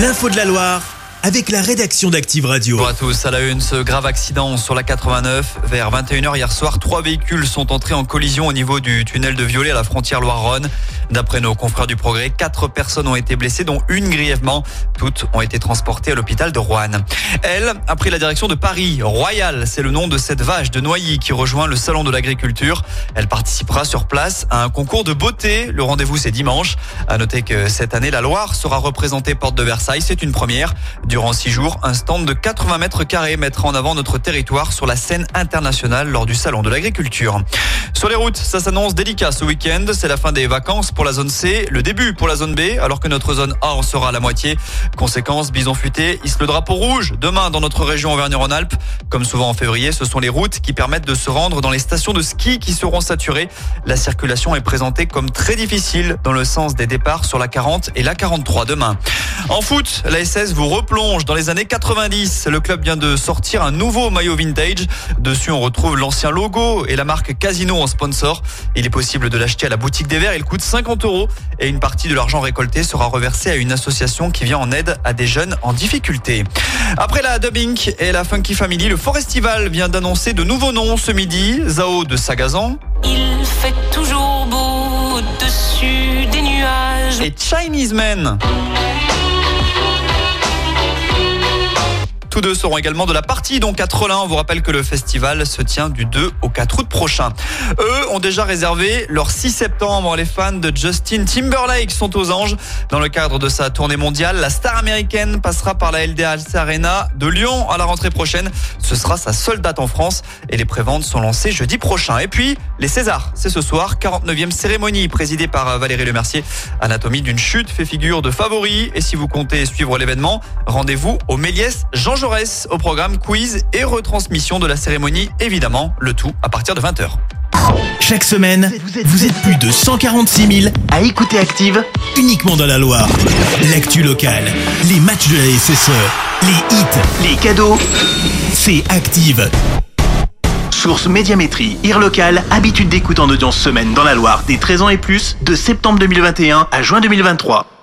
L'info de la Loire avec la rédaction d'Active Radio. Bonjour à tous, à la une, ce grave accident sur la 89. Vers 21h hier soir, trois véhicules sont entrés en collision au niveau du tunnel de Violet à la frontière Loire-Rhône. D'après nos confrères du Progrès, quatre personnes ont été blessées, dont une grièvement. Toutes ont été transportées à l'hôpital de Rouen. Elle a pris la direction de Paris. Royal, c'est le nom de cette vache de Noilly qui rejoint le salon de l'agriculture. Elle participera sur place à un concours de beauté. Le rendez-vous c'est dimanche. À noter que cette année, la Loire sera représentée porte de Versailles. C'est une première. Durant six jours, un stand de 80 mètres carrés mettra en avant notre territoire sur la scène internationale lors du salon de l'agriculture. Sur les routes, ça s'annonce délicat ce week-end. C'est la fin des vacances pour la zone C, le début pour la zone B, alors que notre zone A en sera à la moitié. Conséquence, Bison Futé hisse le drapeau rouge demain dans notre région Auvergne-Rhône-Alpes. Comme souvent en février, ce sont les routes qui permettent de se rendre dans les stations de ski qui seront saturées. La circulation est présentée comme très difficile dans le sens des départs sur la 40 et la 43 demain. En foot, la SS vous replonge dans les années 90. Le club vient de sortir un nouveau maillot vintage. Dessus, on retrouve l'ancien logo et la marque Casino en sponsor. Il est possible de l'acheter à la boutique des Verts. Il coûte 50 euros et une partie de l'argent récolté sera reversée à une association qui vient en aide à des jeunes en difficulté. Après la dubbing et la Funky Family, le Forestival vient d'annoncer de nouveaux noms ce midi. Zao de Sagazan. Il fait toujours beau au-dessus des nuages. Et Chinese Men. Tous deux seront également de la partie, donc à Trelin. On vous rappelle que le festival se tient du 2 au 4 août prochain. Eux ont déjà réservé leur 6 septembre. Les fans de Justin Timberlake sont aux anges. Dans le cadre de sa tournée mondiale, la star américaine passera par la LDH Arena de Lyon à la rentrée prochaine. Ce sera sa seule date en France et les préventes sont lancées jeudi prochain. Et puis, les Césars, c'est ce soir, 49e cérémonie présidée par Valérie Lemercier. Anatomie d'une chute fait figure de favori. Et si vous comptez suivre l'événement, rendez-vous au Méliès Jean Jaurès au programme quiz et retransmission de la cérémonie, évidemment, le tout à partir de 20h. Chaque semaine, vous êtes plus de 146 000 à écouter Active uniquement dans la Loire. L'actu locale, les matchs de la SSE, les hits, les cadeaux, c'est Active. Source Médiamétrie, IR local, habitude d'écoute en audience semaine dans la Loire des 13 ans et plus, de septembre 2021 à juin 2023.